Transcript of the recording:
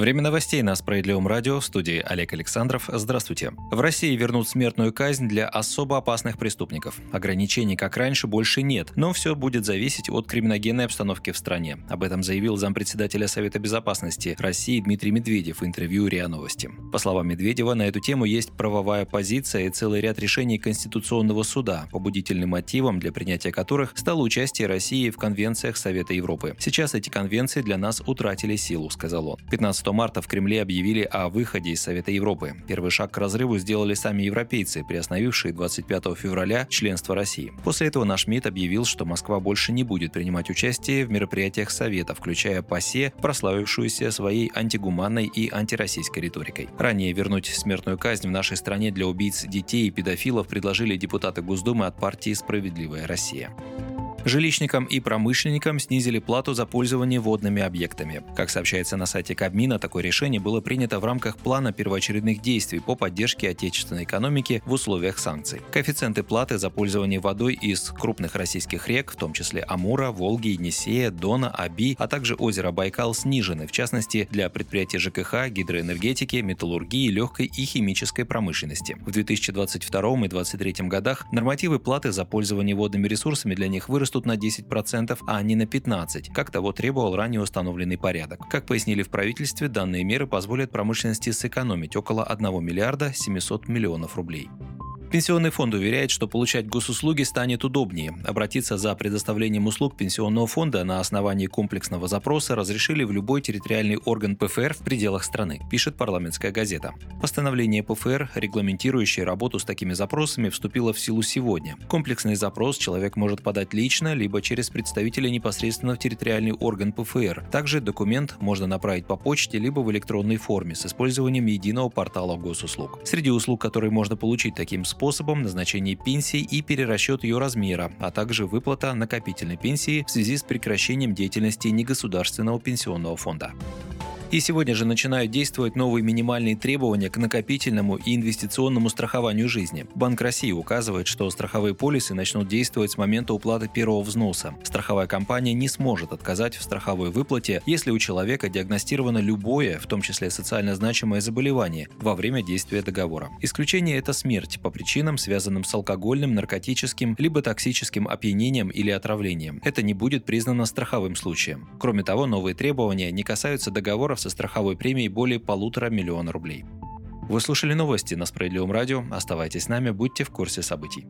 Время новостей на Справедливом радио в студии Олег Александров. Здравствуйте. В России вернут смертную казнь для особо опасных преступников. Ограничений, как раньше, больше нет, но все будет зависеть от криминогенной обстановки в стране. Об этом заявил зампредседателя Совета Безопасности России Дмитрий Медведев в интервью РИА Новости. По словам Медведева, на эту тему есть правовая позиция и целый ряд решений Конституционного суда, побудительным мотивом для принятия которых стало участие России в конвенциях Совета Европы. Сейчас эти конвенции для нас утратили силу, сказал он. 15 марта в Кремле объявили о выходе из Совета Европы. Первый шаг к разрыву сделали сами европейцы, приостановившие 25 февраля членство России. После этого наш МИД объявил, что Москва больше не будет принимать участие в мероприятиях Совета, включая ПАСЕ, прославившуюся своей антигуманной и антироссийской риторикой. Ранее вернуть смертную казнь в нашей стране для убийц детей и педофилов предложили депутаты Госдумы от партии «Справедливая Россия». Жилищникам и промышленникам снизили плату за пользование водными объектами. Как сообщается на сайте Кабмина, такое решение было принято в рамках плана первоочередных действий по поддержке отечественной экономики в условиях санкций. Коэффициенты платы за пользование водой из крупных российских рек, в том числе Амура, Волги, Енисея, Дона, Аби, а также озера Байкал снижены, в частности, для предприятий ЖКХ, гидроэнергетики, металлургии, легкой и химической промышленности. В 2022 и 2023 годах нормативы платы за пользование водными ресурсами для них выросли вырастут на 10%, а не на 15%, как того требовал ранее установленный порядок. Как пояснили в правительстве, данные меры позволят промышленности сэкономить около 1 миллиарда 700 миллионов рублей. Пенсионный фонд уверяет, что получать госуслуги станет удобнее. Обратиться за предоставлением услуг пенсионного фонда на основании комплексного запроса разрешили в любой территориальный орган ПФР в пределах страны, пишет парламентская газета. Постановление ПФР, регламентирующее работу с такими запросами, вступило в силу сегодня. Комплексный запрос человек может подать лично, либо через представителя непосредственно в территориальный орган ПФР. Также документ можно направить по почте, либо в электронной форме с использованием единого портала госуслуг. Среди услуг, которые можно получить таким способом, способом назначение пенсии и перерасчет ее размера, а также выплата накопительной пенсии в связи с прекращением деятельности негосударственного пенсионного фонда. И сегодня же начинают действовать новые минимальные требования к накопительному и инвестиционному страхованию жизни. Банк России указывает, что страховые полисы начнут действовать с момента уплаты первого взноса. Страховая компания не сможет отказать в страховой выплате, если у человека диагностировано любое, в том числе социально значимое заболевание, во время действия договора. Исключение – это смерть по причинам, связанным с алкогольным, наркотическим, либо токсическим опьянением или отравлением. Это не будет признано страховым случаем. Кроме того, новые требования не касаются договоров со страховой премией более полутора миллиона рублей. Вы слушали новости на Справедливом радио. Оставайтесь с нами, будьте в курсе событий.